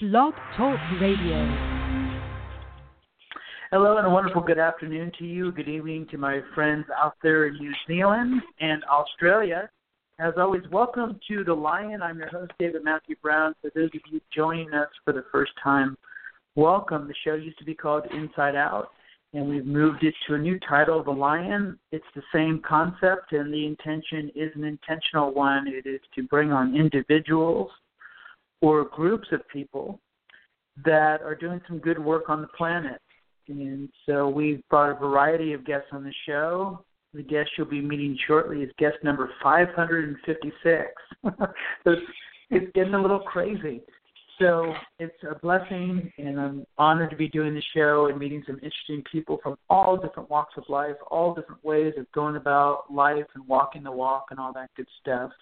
Blog Talk Radio. Hello and a wonderful good afternoon to you. Good evening to my friends out there in New Zealand and Australia. As always, welcome to The Lion. I'm your host, David Matthew Brown. For those of you joining us for the first time, welcome. The show used to be called Inside Out, and we've moved it to a new title, The Lion. It's the same concept, and the intention is an intentional one. It is to bring on individuals or groups of people that are doing some good work on the planet. And so we've brought a variety of guests on the show. The guest you'll be meeting shortly is guest number 556. so it's, it's getting a little crazy. So it's a blessing, and I'm honored to be doing the show and meeting some interesting people from all different walks of life, all different ways of going about life and walking the walk and all that good stuff.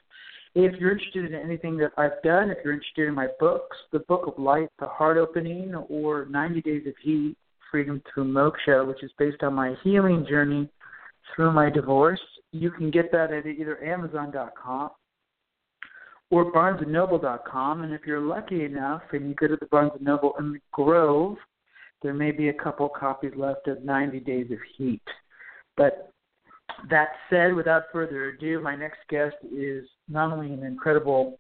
If you're interested in anything that I've done, if you're interested in my books, The Book of Light, The Heart Opening, or 90 Days of Heat, Freedom Through Moksha, which is based on my healing journey through my divorce, you can get that at either Amazon.com or BarnesandNoble.com. And if you're lucky enough and you go to the Barnes Noble in the Grove, there may be a couple copies left of 90 Days of Heat. But that said, without further ado, my next guest is not only an incredible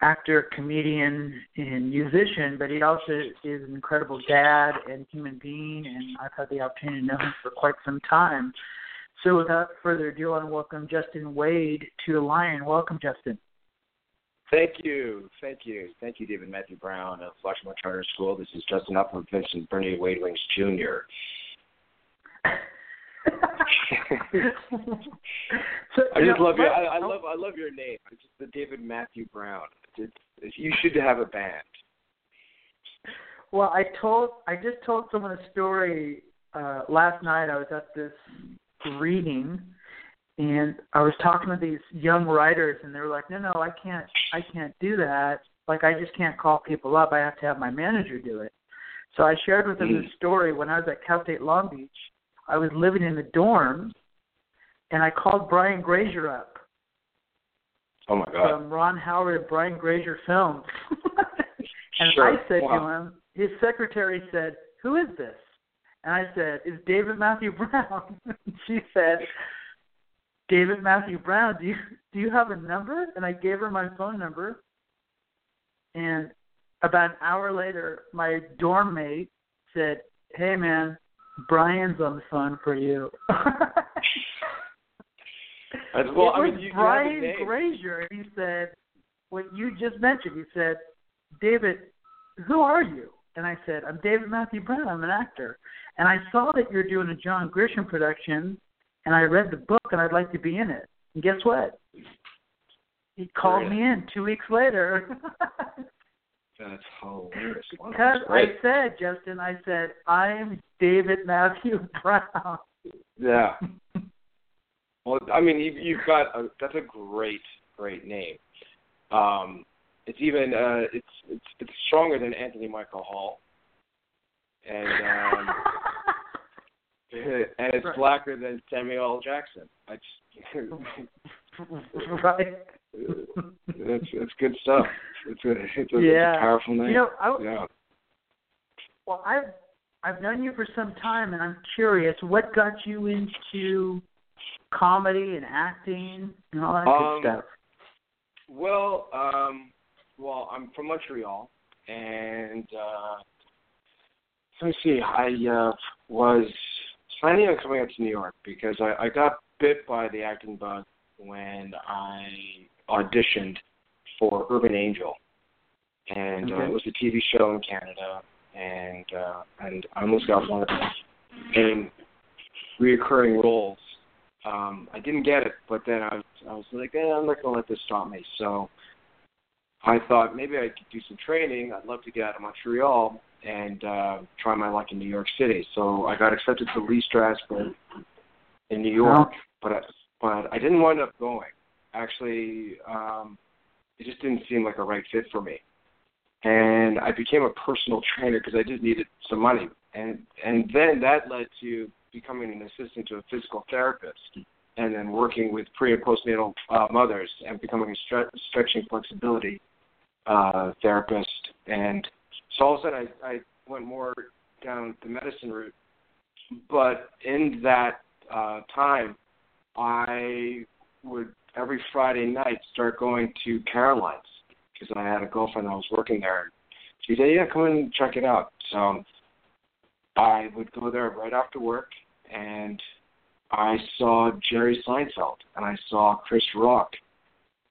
actor, comedian, and musician, but he also is an incredible dad and human being, and I've had the opportunity to know him for quite some time. So without further ado, I want to welcome Justin Wade to the Lion. Welcome, Justin. Thank you. Thank you. Thank you, David Matthew Brown of Flushmore Charter School. This is Justin Up from Vincent Bernier Wade Wings Jr. so, I just know, love your. I, I love. I love your name. It's just the David Matthew Brown. It's, it's, you should have a band. Well, I told I just told someone a story uh last night. I was at this reading and I was talking to these young writers and they were like, "No, no, I can't I can't do that. Like I just can't call people up. I have to have my manager do it." So I shared with them Mm. this story when I was at Cal State Long Beach. I was living in the dorms and I called Brian Grazer up Oh my God. from Ron Howard and Brian Grazer Films. and Sure. I said Wow. to him, his secretary said, Who is this? And I said, It's David Matthew Brown. she said, David Matthew Brown, do you do you have a number? And I gave her my phone number. And about an hour later, my dorm mate said, Hey man, Brian's on the phone for you. As well, it I was mean, you, you Brian name. Grazer, and he said, "What you just mentioned." He said, "David, who are you?" And I said, "I'm David Matthew Brown. I'm an actor." And I saw that you're doing a John Grisham production, and I read the book, and I'd like to be in it. And guess what? He called me in two weeks later. That's hilarious. Wow, because that's I said, Justin, I said, I'm David Matthew Brown. Yeah. Well, I mean, you, you've got a, that's a great, great name. Um, it's even uh, it's it's it's stronger than Anthony Michael Hall, and um, and it's Right. blacker than Samuel L. Jackson. I just, right. That's that's good stuff. It's a it's a, Yeah. it's a powerful name. You know, I, yeah. Well, I've I've known you for some time, and I'm curious, what got you into comedy and acting and all that Um, good stuff? Well, um, well, I'm from Montreal, and uh, let me see. I uh, was planning on coming out to New York because I, I got bit by the acting bug when I auditioned for Urban Angel, and uh, it was a TV show in Canada, and uh, and I almost got one of them in reoccurring roles. Um, I didn't get it, but then I was, I was like, eh, I'm not gonna let this stop me. So I thought maybe I could do some training. I'd love to get out of Montreal and uh, try my luck in New York City. So I got accepted to Lee Strasberg in New York, but I, but I didn't wind up going. Actually, um, it just didn't seem like a right fit for me. And I became a personal trainer because I just needed some money. And and then that led to becoming an assistant to a physical therapist, and then working with pre and postnatal uh, mothers, and becoming a stre- stretching flexibility uh, therapist. And So all of a sudden, I, I went more down the medicine route. But in that uh, time, I would every Friday night start going to Caroline's because I had a girlfriend that was working there. She said, "Yeah, come and check it out." So I would go there right after work, and I saw Jerry Seinfeld, and I saw Chris Rock,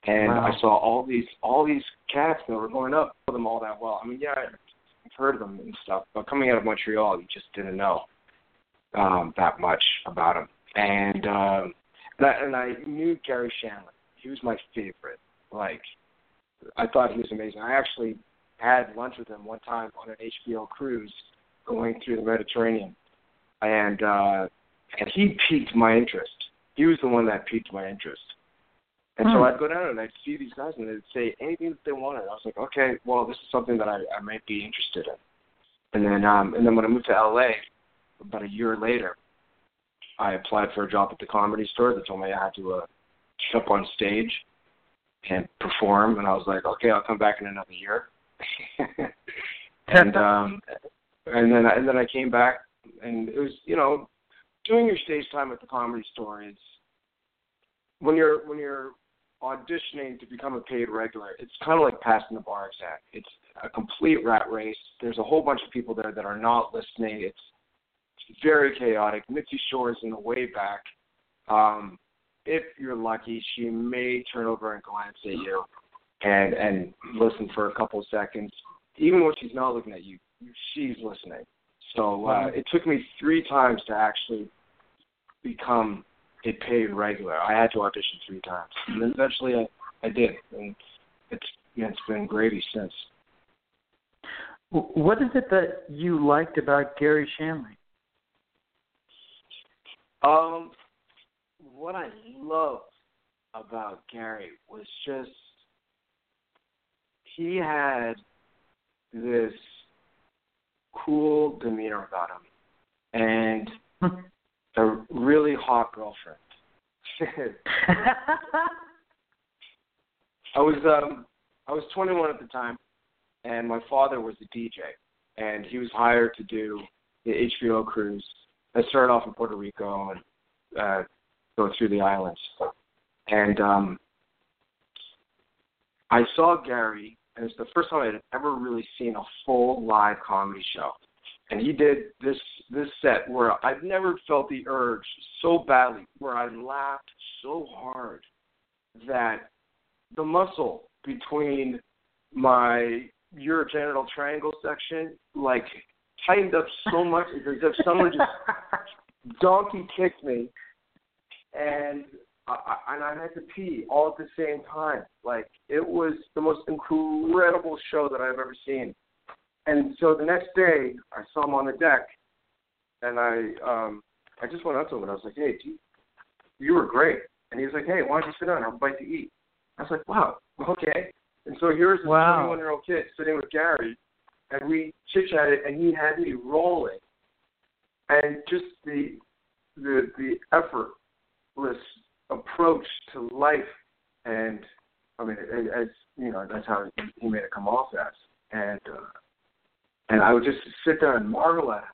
and Wow. I saw all these all these cats that were going up. Know them all that well. I mean, yeah, I've heard of them and stuff, but coming out of Montreal, you just didn't know um, that much about them. And um, and I, and I knew Garry Shandling. He was my favorite. Like, I thought he was amazing. I actually had lunch with him one time on an HBO cruise going through the Mediterranean, and uh, and he piqued my interest. He was the one that piqued my interest. And so Hmm. I'd go down and I'd see these guys and they'd say anything that they wanted. I was like, okay, well, this is something that I, I might be interested in. And then um, and then when I moved to LA, about a year later, I applied for a job at the comedy store. They told me I had to uh, get up on stage and perform, and I was like, okay, I'll come back in another year. and um, and then and then I came back, and it was you know, doing your stage time at the comedy store is when you're when you're auditioning to become a paid regular, it's kind of like passing the bar exam. It's a complete rat race. There's a whole bunch of people there that are not listening. It's very chaotic. Mitzi Shore's in the way back. Um, if you're lucky, she may turn over and glance at you and and listen for a couple seconds. Even when she's not looking at you, she's listening. So uh, it took me three times to actually become a paid regular. I had to audition three times, and then eventually I, I did, and it's it's been gravy since. What is it that you liked about Garry Shandling? Um, what I loved about Gary was just he had this cool demeanor about him and a really hot girlfriend. I was um I was 21 at the time, and my father was a DJ, and he was hired to do the HBO cruise that started off in Puerto Rico and uh, go through the islands. And um, I saw Gary, and it's the first time I had ever really seen a full live comedy show. And he did this this set where I've never felt the urge so badly, where I laughed so hard that the muscle between my urogenital triangle section like tightened up so much it's as if someone just donkey kicked me and I, and I had to pee all at the same time. Like it was the most incredible show that I've ever seen. And so the next day, I saw him on the deck, and I um I just went up to him and I was like, "Hey, you, you were great." And he was like, "Hey, why don't you sit down? Have a bite to eat." I was like, "Wow, okay." And so here's this Wow. 21 year old kid sitting with Gary, and we chit chatted, and he had me rolling, and just the the the effortless approach to life, and I mean, as you know, that's how he- he made it come off as, and uh, and I would just sit there and marvel at him.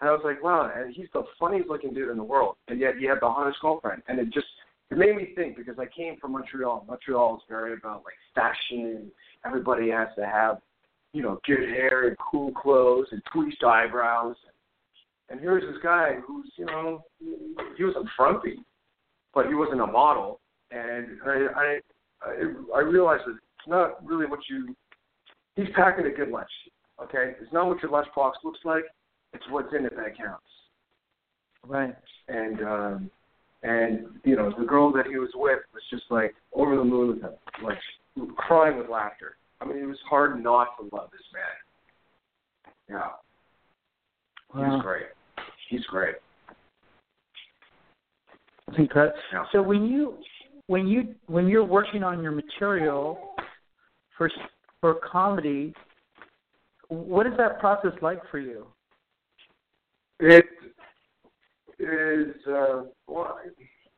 And I was like, wow, and he's the funniest looking dude in the world, and yet he had the hottest girlfriend. And it just it made me think because I came from Montreal. Montreal is very about like fashion, and everybody has to have, you know, good hair and cool clothes and tweezed eyebrows. And here's this guy who's, you know, he wasn't frumpy, but he wasn't a model. And I I I, I realized that it's not really what you. He's packing a good lunch. Okay, it's not what your lunchbox looks like. It's what's in it that counts. right. And um, and you know the girl that he was with was just like over the moon with him, like crying with laughter. I mean, it was hard not to love this man. Yeah, he's great. He's great. That's incredible. Yeah. So when you when you when you're working on your material for for comedy, what is that process like for you? It is uh, well,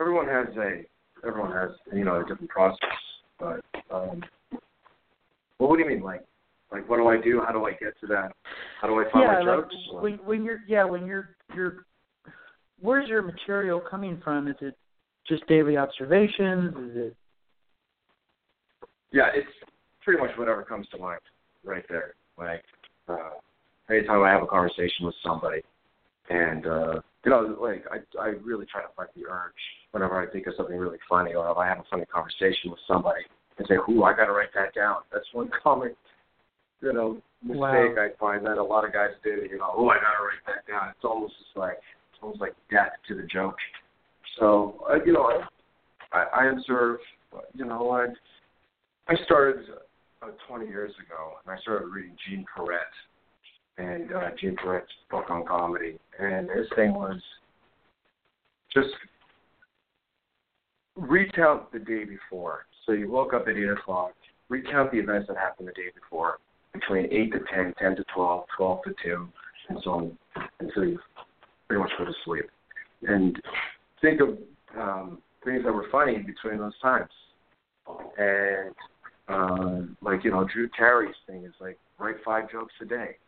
everyone has a everyone has you know a different process, but um, well, what do you mean like Like, what do I do? How do I get to that? How do I find yeah, my jokes? like when when you're yeah when you're you're where's your material coming from? Is it just daily observations? Is it yeah, it's pretty much whatever comes to mind right there. Like uh anytime I have a conversation with somebody and uh you know, like I I really try to fight the urge whenever I think of something really funny or if I have a funny conversation with somebody and say, Ooh, I gotta write that down. That's one common you know, mistake Wow. I find that a lot of guys do, you know, oh I gotta write that down. It's almost just like it's almost like death to the joke. So uh, you know, I I, I observe you know, I I started uh, 20 years ago, and I started reading Gene Perret and uh, Gene Perret's book on comedy, and his thing was just recount the day before. So you woke up at 8 o'clock, recount the events that happened the day before, between 8 to 10, 10 to 12, 12 to 2, and so on, until you pretty much go to sleep. And think of um, things that were funny between those times. And um, like you know, Drew Carey's thing is like write five jokes a day.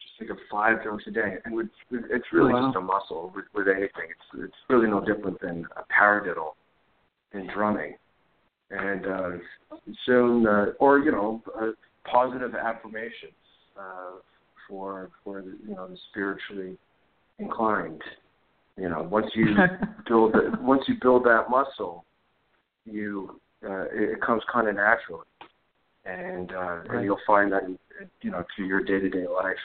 Just think of five jokes a day, and with, it's really Wow. just a muscle with, with anything. It's it's really no different than a paradiddle in drumming, and uh, soon, uh, or you know, uh, positive affirmations uh, for for the, you know the spiritually inclined. You know, once you build it, once you build that muscle, you uh, it, it comes kind of naturally, and uh, Right. and you'll find that you know to your day to day life,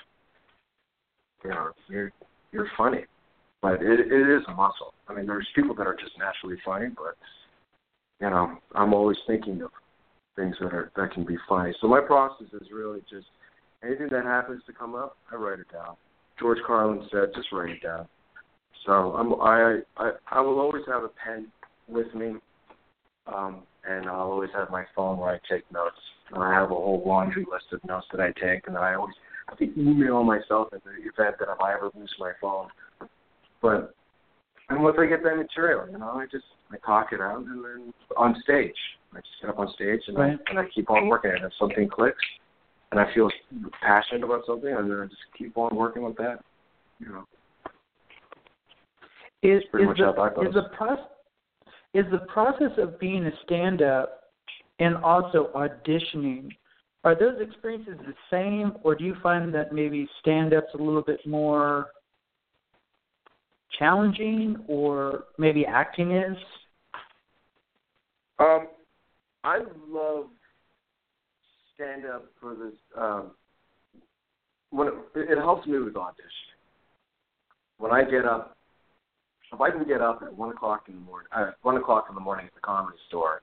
you know you're you're funny, but it it is a muscle. I mean, there's people that are just naturally funny, but you know I'm always thinking of things that are that can be funny. So my process is really just anything that happens to come up, I write it down. George Carlin said, just write it down. So I'm, I, I I will always have a pen with me, um, and I'll always have my phone where I take notes. And I have a whole laundry list of notes that I take, and I always have to email myself in the event that if I ever lose my phone. But and once I get that material, you know, I just I talk it out, and then on stage, I just get up on stage and Right. I and I keep on working. And if something clicks, and I feel passionate about something, and then I just keep on working with that. You know. is pretty is much the, is the process is the process of being a stand up and also auditioning are those experiences the same or do you find that maybe stand up's a little bit more challenging or maybe acting is Um, I love stand up for this. Um, when it, it helps me with auditioning. When I get up, if I can get up at one o'clock in the morning, uh, one o'clock in the morning at the comedy store,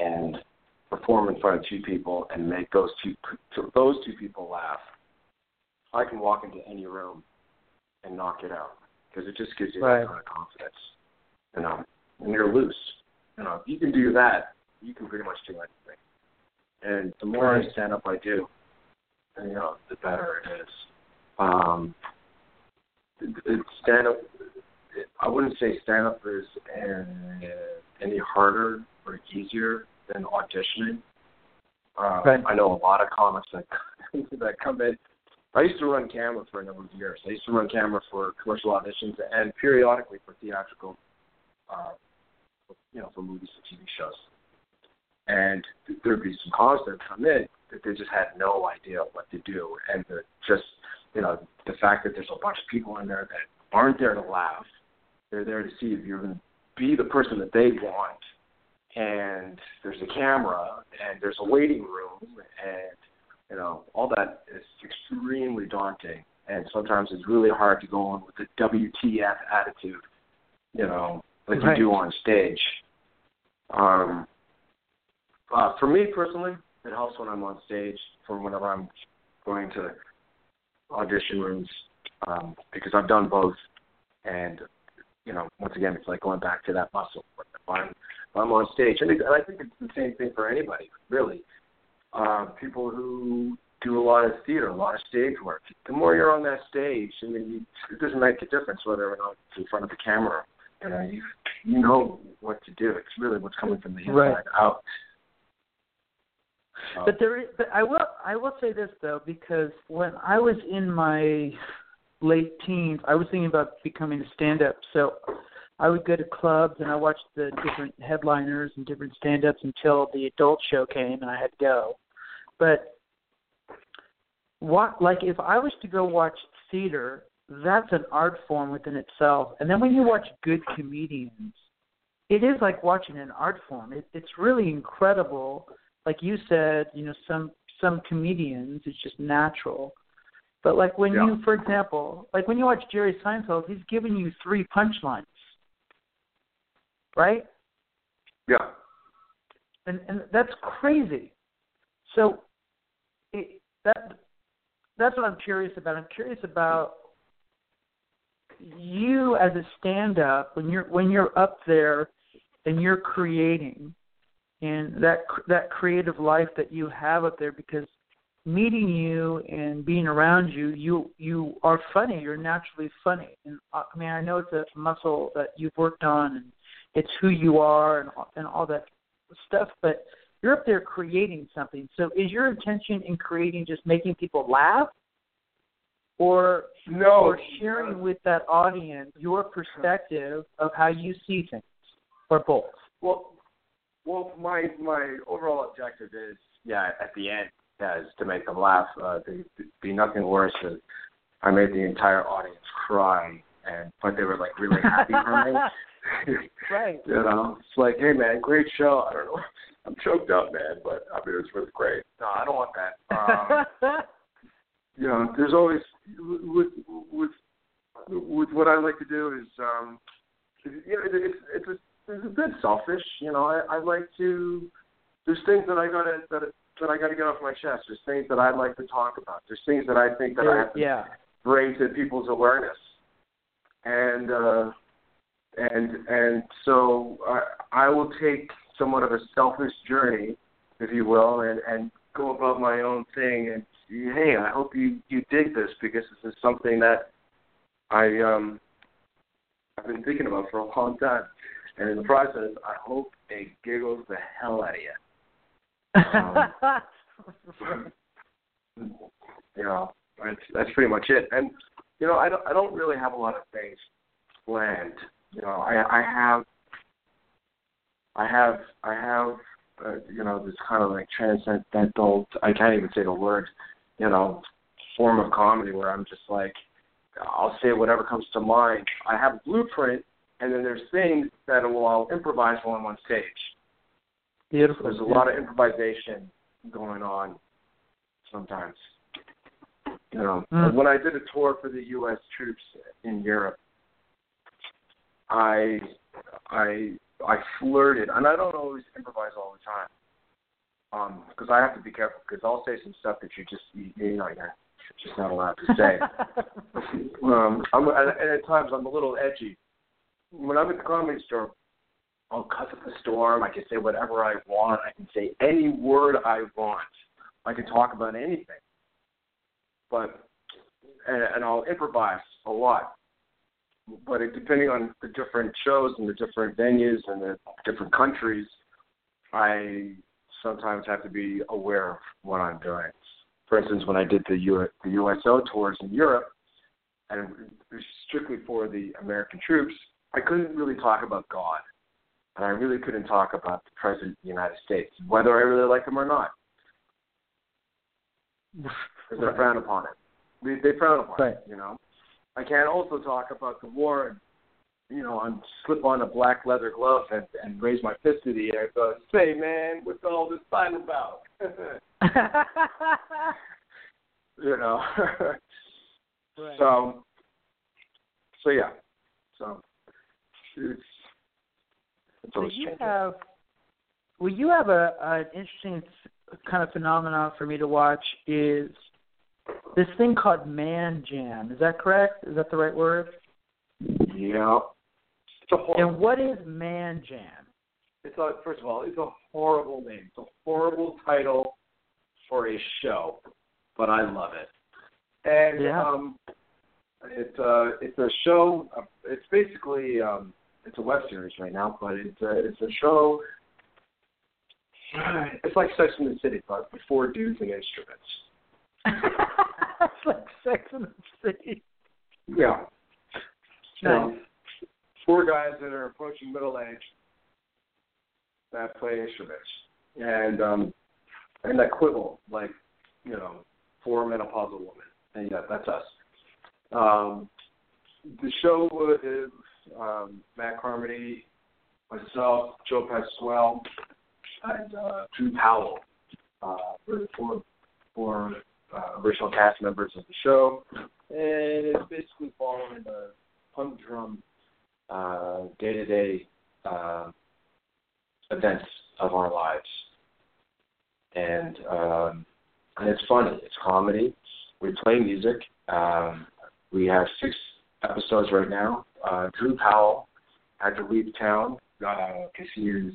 and perform in front of two people and make those two those two people laugh, I can walk into any room and knock it out because it just gives you Right. that kind of confidence, you know, and you're loose. You know, if you can do that, you can pretty much do anything. And the more Right. I stand up I do, and, you know, the better it is. Um, stand up. I wouldn't say stand up is uh, any harder or easier than auditioning. Uh, Right. I know a lot of comics that that come in. I used to run camera for a number of years. I used to run camera for commercial auditions and periodically for theatrical, uh, you know, for movies and TV shows. And there'd be some cons that come in that they just had no idea what to do, and the just you know the fact that there's a bunch of people in there that aren't there to laugh, they're there to see if you're going to be the person that they want, and there's a camera and there's a waiting room and you know all that is extremely daunting, and sometimes it's really hard to go on with the WTF attitude, you know, like Right. you do on stage. Um, uh, for me personally, it helps when I'm on stage for whenever I'm going to audition rooms um, because I've done both, and you know, once again, it's like going back to that muscle. If I'm, if I'm on stage, and, it, and I think it's the same thing for anybody, really. Uh, people who do a lot of theater, a lot of stage work. The more you're on that stage, I mean, you, it doesn't make a difference whether or not it's in front of the camera. You know, you, you know what to do. It's really what's coming from the inside Right. out. Uh, But there is, but I will I will say this though because when I was in my late teens, I was thinking about becoming a stand-up. So I would go to clubs and I watched the different headliners and different stand-ups until the adult show came and I had to go. But what like if I was to go watch theater, that's an art form within itself. And then when you watch good comedians, it is like watching an art form. It, it's really incredible. Like you said, you know, some some comedians, it's just natural. But like when Yeah. you, for example, like when you watch Jerry Seinfeld, he's giving you three punchlines, right? yeah. and and that's crazy. So it, that that's what I'm curious about. I'm curious about you as a stand-up when you're when you're up there and you're creating and that that creative life that you have up there because meeting you and being around you you you are funny you're naturally funny and uh, i mean i know it's a muscle that you've worked on and it's who you are and and all that stuff but you're up there creating something so is your intention in creating just making people laugh or No. or sharing with that audience your perspective of how you see things or both Well, well, my my overall objective is, yeah, at the end, yeah, is to make them laugh. Uh, there'd be nothing worse than I made the entire audience cry, and but they were like really happy for me. right you know, it's like, hey man, great show. I don't know, I'm choked up, man, but I mean it was really great. No, I don't want that. Um, you know, there's always with with with what I like to do is um you know it's it's a, it's a bit selfish, you know. I, I like to there's things that I gotta that that I gotta get off my chest. There's things that I'd like to talk about. There's things that I think that I have to yeah bring to people's awareness. And uh and and so I I will take somewhat of a selfish journey, if you will, and and go about my own thing and hey, I hope you you dig this because this is something that I um I've been thinking about for a long time. And in the process, I hope it giggles the hell out of you. you know, that's that's pretty much it. And you know, I don't I don't really have a lot of things planned. You know, I I have I have I have uh, you know this kind of like transcendental I can't even say the word you know form of comedy where I'm just like I'll say whatever comes to mind. I have a blueprint, and then there's things that will I'll improvise while I'm on stage. beautiful There's a lot of improvisation going on sometimes. You know, Mm. when I did a tour for the U.S. troops in Europe, I I I flirted, and I don't always improvise all the time, um, because I have to be careful. Because I'll say some stuff that you just you, you know you're just not allowed to say. um, I'm, and at times I'm a little edgy. When I'm at the comedy store, I'll cut to the storm. I can say whatever I want. I can say any word I want. I can talk about anything. But and, and I'll improvise a lot. But it, depending on the different shows and the different venues and the different countries, I sometimes have to be aware of what I'm doing. For instance, when I did the, U- the USO tours in Europe, and strictly for the American troops, I couldn't really talk about God and I really couldn't talk about the president of the United States, whether I really like him or not. Because they frown upon it. They, they frown upon Right. it, you know. I can't also talk about the war and, you know, and slip on a black leather glove and, and raise my fist to the air and go, say, man, what's all this fight about? you know. Right. So, so yeah. So, it's, it's So you changing. have, well, you have a an interesting kind of phenomenon for me to watch is this thing called man jam. Is that correct? Is that the right word? Yeah. It's a horrible. And what is man jam? It's a first of all, it's a horrible name. It's a horrible title for a show, but I love it. And Yeah. um, it's uh, it's a show. Uh, it's basically um, it's a web series right now, but it's a it's a show It's like Sex in the City, but before dudes and instruments. it's like Sex in the City. Yeah. Nice. four guys that are approaching middle age that play instruments and um and that quibble like you know four menopausal women and yeah that's us um the show is um matt carmody myself joe pasquale and uh drew powell uh four four uh, original cast members of the show and it's basically following the humdrum uh, day-to-day uh, events of our lives, and um, and it's funny. It's comedy. We play music. Um, we have six episodes right now. Uh, Drew Powell had to leave town because uh, he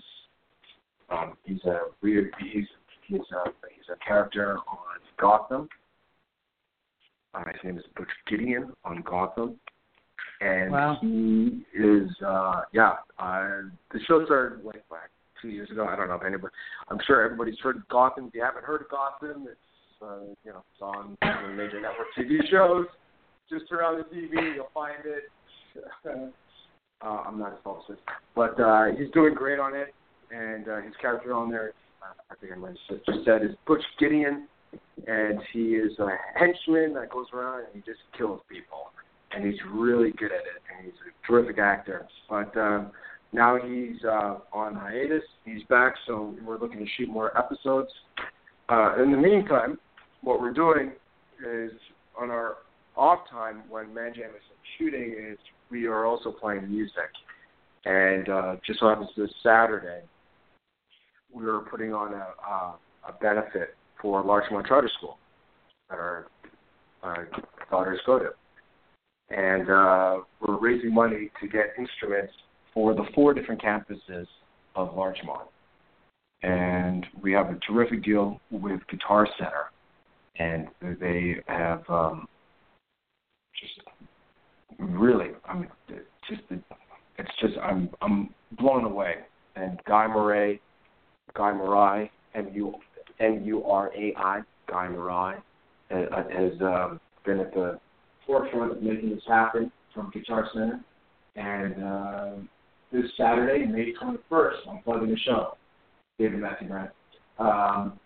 um, he's a weird he's he's a he's a character on Gotham. Uh, his name is Butch Gilzean on Gotham. And Wow. he is uh yeah uh the show started like like two years ago? I don't know if anybody i'm sure everybody's heard of gotham. If you haven't heard of gotham it's uh you know it's on the major network tv shows. Just turn on the tv you'll find it. Uh i'm not his publicist but uh he's doing great on it and uh his character on there i think i might have just said is butch gilzean and he is a henchman that goes around and he just kills people and he's really good at it, and he's a terrific actor. But um, now he's uh, on hiatus. He's back, so we're looking to shoot more episodes. Uh, in the meantime, what we're doing is on our off time when Man Jam isn't shooting is we are also playing music. And uh, just happens this Saturday, we are putting on a, a benefit for Larchmont Charter School that our uh, daughters go to and uh, we're raising money to get instruments for the four different campuses of Larchmont. And we have a terrific deal with Guitar Center, and they have um, just really, I mean, it's just it's just I'm I'm blown away. And Guy Murray, Guy Murai, M U R A I, Guy Murai, uh, has um, been at the forefront of making this happen from Guitar Center. And uh, this Saturday, May 21st, I'm plugging the show. David Matthew Brown. Um,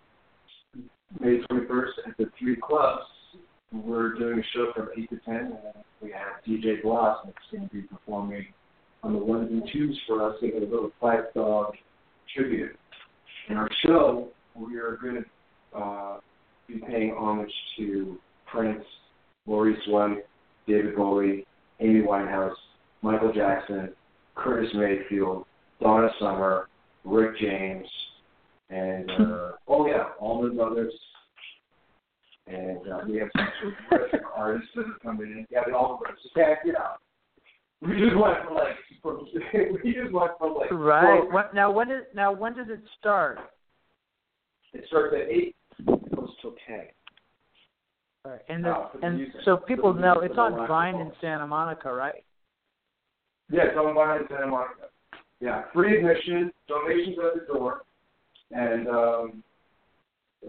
May 21st at the three clubs, we're doing a show from 8 to 10. And we have DJ Bloss that's going to be performing on the ones and twos for us, a little five dog tribute. In our show, we are going to uh, be paying homage to Prince, Maurice One, David Bowie, Amy Winehouse, Michael Jackson, Curtis Mayfield, Donna Summer, Rick James, and uh, oh yeah, Allman Brothers. And uh, we have some terrific artists coming in. Yeah, the Allman Brothers. Just check it out. We just went from like from, we just went from like Right. four- What, now when is now when does it start? It starts at eight, goes till ten. Right. And the, Oh, for the and music. so people the know it's on live Vine in. Santa Monica, right? Yeah, it's on Vine in Santa Monica. Yeah, free admission, donations at the door, and um,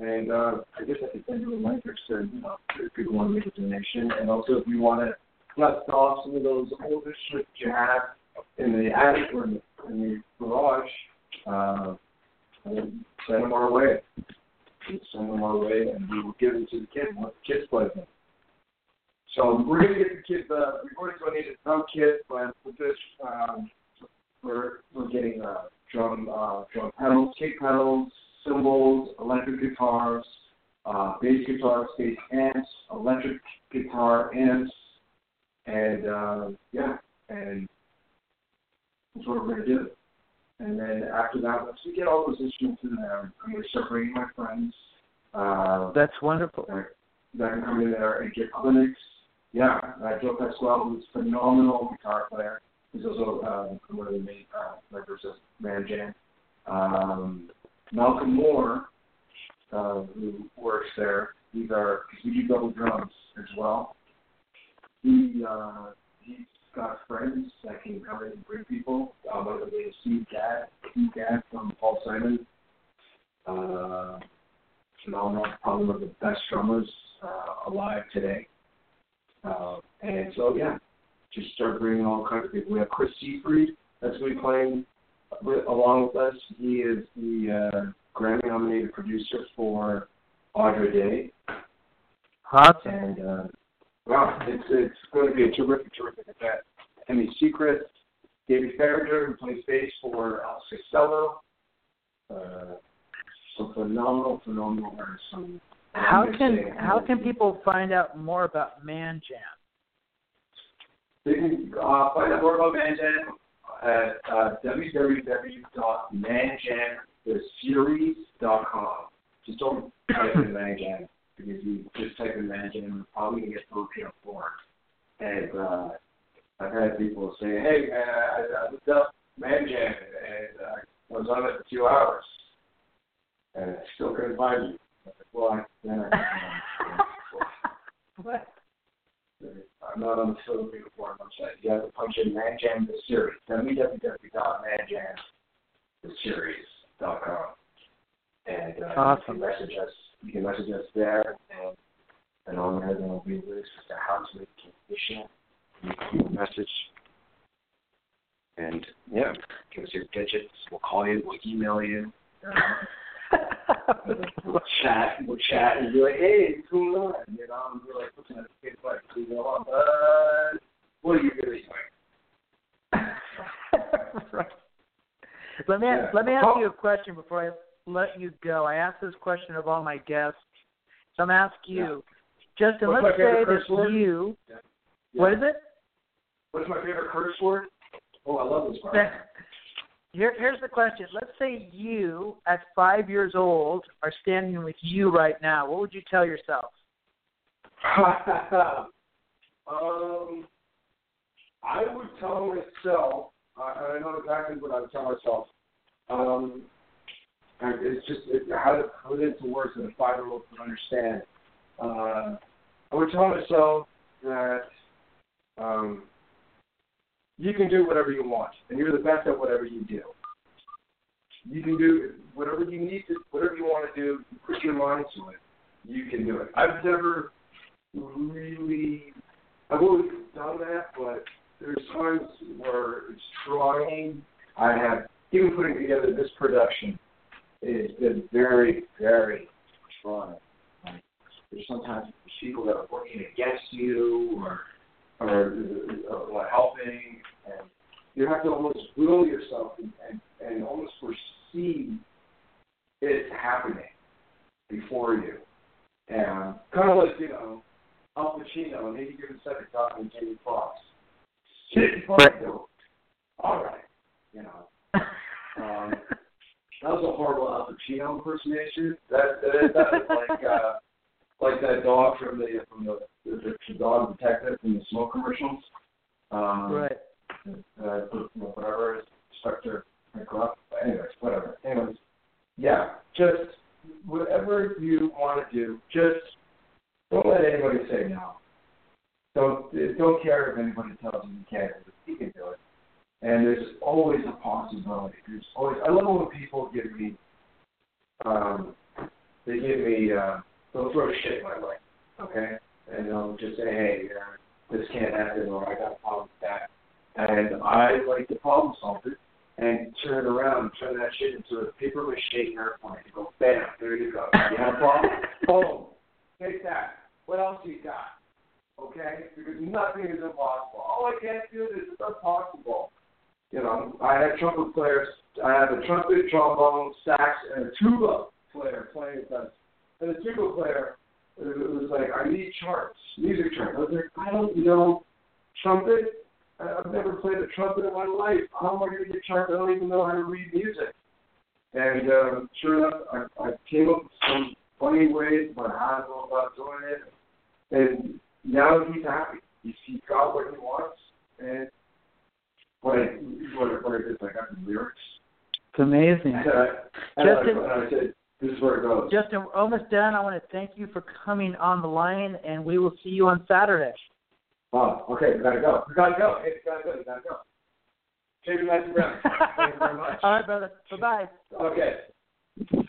and uh, I guess I could send you a link or so, you know, if people want to make a donation, and also if you want to dust off some of those older shit you have in the attic or in the, garage, uh, and send them our way. Send them our way, and we will give them to the kids and let the kids play them. So we're gonna get the kids. Uh, we've already donated drum kit, but with this, um, we're we're getting uh, drum uh, drum pedals, kick pedals, cymbals, electric guitars, uh, bass guitars, bass amps, electric guitar amps, and uh, yeah, and that's what we're gonna do. And then after that, once we get all those instruments in there, I'm gonna start bringing my friends. Uh, That's wonderful. that that can come in there and get clinics. Yeah, uh, Joe Pasquale, who's a phenomenal guitar player. He's also uh, one of the main uh, members of Man Jam. Um, Malcolm Moore, uh, who works there, he's our, because we do double drums as well. He, uh, he's got friends that can come in and bring people. Uh, one of them is Steve Gadd, Steve Gadd from Paul Simon. uh, phenomenal, probably one of the best drummers uh, alive today. Uh, and so, yeah, just start bringing all kinds of people. We have Chris Seefried that's going to be playing with, along with us. He is the uh, Grammy nominated producer for Andra Day. Awesome. And, uh, wow, it's, it's going to be a terrific, terrific event. Emmy Secret, David Faragher, who plays bass for Elvis Costello. Uh, some phenomenal, phenomenal artists. Some How can how can people find out more about Man Jam? They can uh, find out more about Man Jam at uh, www.manjamtheseries.com. Just don't type in Man Jam because you just type in Man Jam, you're probably gonna get Filipino porn. And uh, I've had people say, "Hey, man, I, I looked up Man Jam and uh, I was on it for two hours, and I still couldn't find you." I was like, well, I, then I, what? I'm not on the Filipino porn website. You have to punch in Man Jam the series. www.manjamtheseries.com. And uh, Awesome. you can message us. You can message us there, and and on there there will be links to how to make communication. You message, and yeah, give us your digits. We'll call you. We'll email you. we'll chat. We'll chat and be like, hey, what's going on? You know, and we're like looking at the kid like, you know, uh, what are you really doing? right. Let me Yeah. let me ask Oh. you a question before I let you go. I ask this question of all my guests. So I'm asking you, Justin. What's let's say that word? you. Yeah. What is it? What's my favorite curse word? Oh, I love this part. Here, here's the question. Let's say you, at five years old, are standing with you right now. What would you tell yourself? um, I would tell myself. I, I know exactly what I would tell myself. Um, it's just it, how to put it into words that a five-year-old can understand. Uh, I would tell myself that um, you can do whatever you want, and you're the best at whatever you do. You can do whatever you need to, whatever you want to do. Put your mind to it. You can do it. I've never really, I've always done that, but there's times where it's trying. I have even putting together this production. It's been very, very trying. Like, there's sometimes people that are working against you or or, or helping, and you have to almost will yourself and, and, and almost foresee it happening before you. And kind of like, you know, Al Pacino, and maybe give a second talking to Jamie Foxx. Foxx, go, all right, you know. Um, that was a horrible Al Pacino impersonation. That that, that was like uh, like that dog from the from the, the, the dog detective from the smoke commercials. Um, right. uh, whatever, Inspector McGruff. Anyways, whatever. Anyways, yeah, just whatever you want to do, just don't let anybody say no. Don't don't care if anybody tells you you can't. You can do it. And there's always a possibility. There's always. I love when people give me. Um, they give me. Uh, they'll throw shit my way. Okay, and they'll just say, hey, uh, this can't happen, or I got a problem with that. And I like to problem solve it and turn it around and turn that shit into a paper mache airplane. You go, bam, there you go. You have a problem? Boom. Take that. What else you got? Okay? Because nothing is impossible. All I can't do is it's impossible. You know, I had trumpet players. I had a trumpet, trombone, sax, and a tuba player playing with us. And the tuba player, it was like, I need charts, music charts. I was like, I don't know trumpet. I've never played a trumpet in my life. How am I going to get charts? I don't even know how to read music. And um, sure enough, I, I came up with some funny ways about how to go about doing it. And now he's happy. He's, he's got what he wants. And what I, what I, what I did I got the lyrics. It's amazing. And I, and Justin- I, and I said, this is where it goes. Justin, we're almost done. I want to thank you for coming on the line, and we will see you on Saturday. Oh, okay, we gotta go. We gotta go. Hey, we gotta go. Gotta go. James Brown. Thank you very much. All right, brother. Bye bye. Okay.